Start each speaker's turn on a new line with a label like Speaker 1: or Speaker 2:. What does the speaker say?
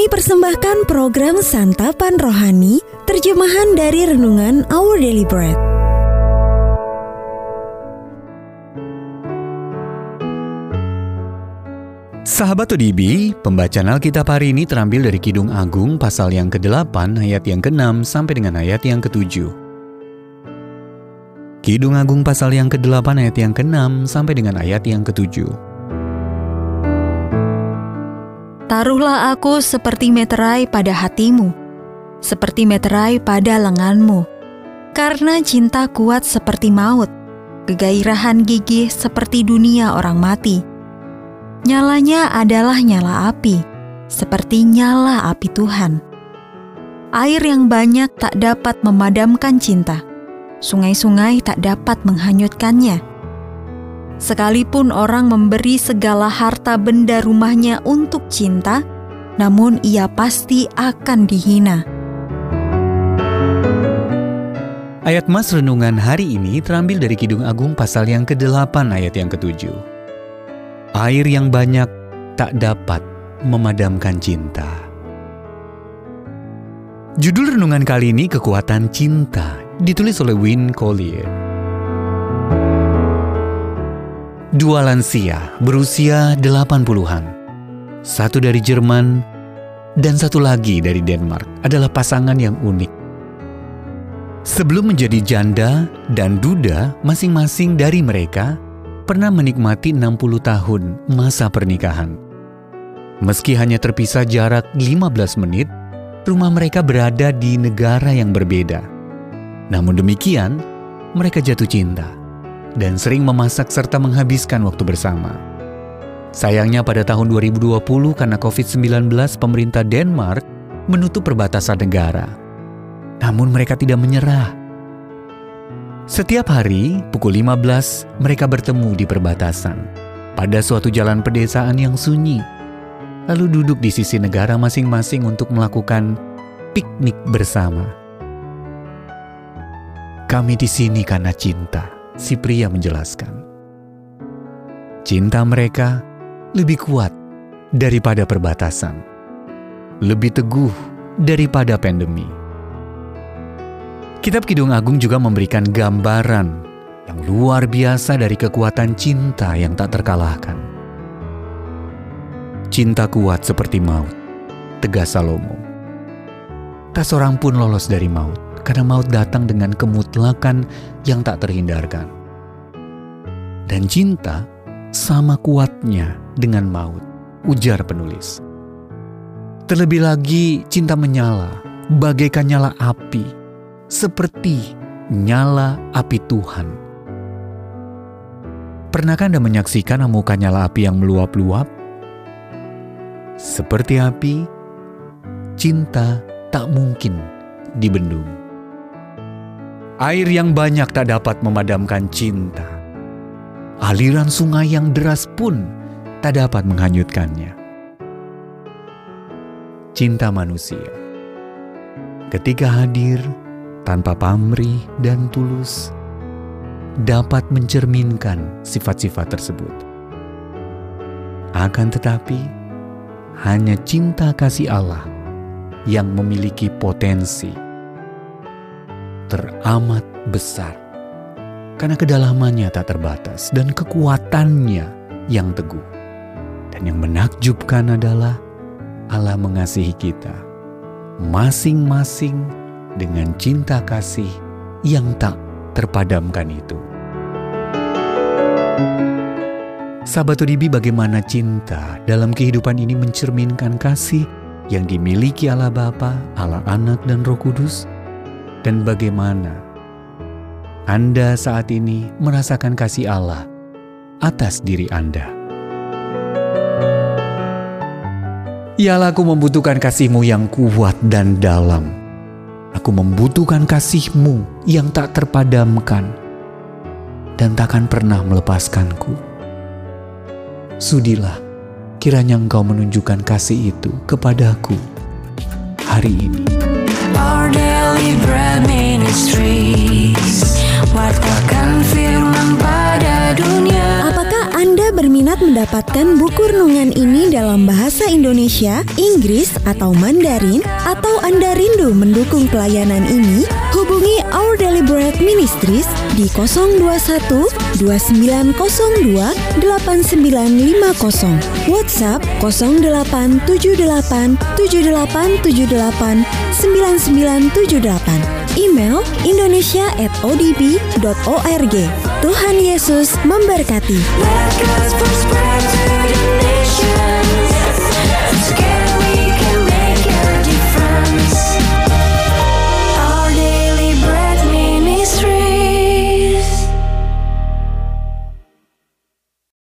Speaker 1: Kami persembahkan program Santapan Rohani, terjemahan dari Renungan Our Daily Bread.
Speaker 2: Sahabat ODB, pembacaan Alkitab hari ini terambil dari Kidung Agung pasal yang ke-8 ayat yang ke-6 sampai dengan ayat yang ke-7. Kidung Agung pasal yang ke-8 ayat yang ke-6 sampai dengan ayat yang ke-7.
Speaker 3: Taruhlah aku seperti meterai pada hatimu, seperti meterai pada lenganmu. Karena cinta kuat seperti maut, kegairahan gigih seperti dunia orang mati. Nyalanya adalah nyala api, seperti nyala api Tuhan. Air yang banyak tak dapat memadamkan cinta. Sungai-sungai tak dapat menghanyutkannya. Sekalipun orang memberi segala harta benda rumahnya untuk cinta, namun ia pasti akan dihina.
Speaker 2: Ayat Mas Renungan hari ini terambil dari Kidung Agung pasal yang ke-8 ayat yang ke-7. Air yang banyak tak dapat memadamkan cinta. Judul renungan kali ini Kekuatan Cinta, ditulis oleh Win Collier. Dua lansia berusia 80-an. Satu dari Jerman dan satu lagi dari Denmark adalah pasangan yang unik. Sebelum menjadi janda dan duda, masing-masing dari mereka pernah menikmati 60 tahun masa pernikahan. Meski hanya terpisah jarak 15 menit, rumah mereka berada di negara yang berbeda. Namun demikian, mereka jatuh cinta dan sering memasak serta menghabiskan waktu bersama. Sayangnya pada tahun 2020 karena COVID-19 pemerintah Denmark menutup perbatasan negara. Namun mereka tidak menyerah setiap hari, pukul 15, mereka bertemu di perbatasan, pada suatu jalan pedesaan yang sunyi, lalu duduk di sisi negara masing-masing untuk melakukan piknik bersama. Kami di sini karena cinta, si pria menjelaskan. Cinta mereka lebih kuat daripada perbatasan, lebih teguh daripada pandemi. Kitab Kidung Agung juga memberikan gambaran yang luar biasa dari kekuatan cinta yang tak terkalahkan. Cinta kuat seperti maut, tegas Salomo. Tak seorang pun lolos dari maut, karena maut datang dengan kemutlakan yang tak terhindarkan. Dan cinta sama kuatnya dengan maut, ujar penulis. Terlebih lagi, cinta menyala, bagaikan nyala api seperti nyala api Tuhan. Pernahkah Anda menyaksikan muka nyala api yang meluap-luap? Seperti api, cinta tak mungkin dibendung. Air yang banyak tak dapat memadamkan cinta. Aliran sungai yang deras pun tak dapat menghanyutkannya. Cinta manusia ketika hadir tanpa pamrih dan tulus dapat mencerminkan sifat-sifat tersebut. Akan tetapi, hanya cinta kasih Allah yang memiliki potensi teramat besar karena kedalamannya tak terbatas dan kekuatannya yang teguh. Dan yang menakjubkan adalah Allah mengasihi kita masing-masing dengan cinta kasih yang tak terpadamkan itu. Sahabat Odibi bagaimana cinta dalam kehidupan ini mencerminkan kasih yang dimiliki Allah Bapa, Allah Anak dan Roh Kudus? Dan bagaimana Anda saat ini merasakan kasih Allah atas diri Anda? Ya aku membutuhkan kasihmu yang kuat dan dalam Aku membutuhkan kasihmu yang tak terpadamkan dan takkan pernah melepaskanku. Sudilah, kiranya engkau menunjukkan kasih itu kepadaku hari ini. Our daily bread
Speaker 1: berminat mendapatkan buku renungan ini dalam bahasa Indonesia, Inggris, atau Mandarin, atau Anda rindu mendukung pelayanan ini, hubungi Our Deliberate Ministries di 021 2902 8950, WhatsApp 0878 7878 9978, email indonesia@odb.org. Tuhan Yesus memberkati.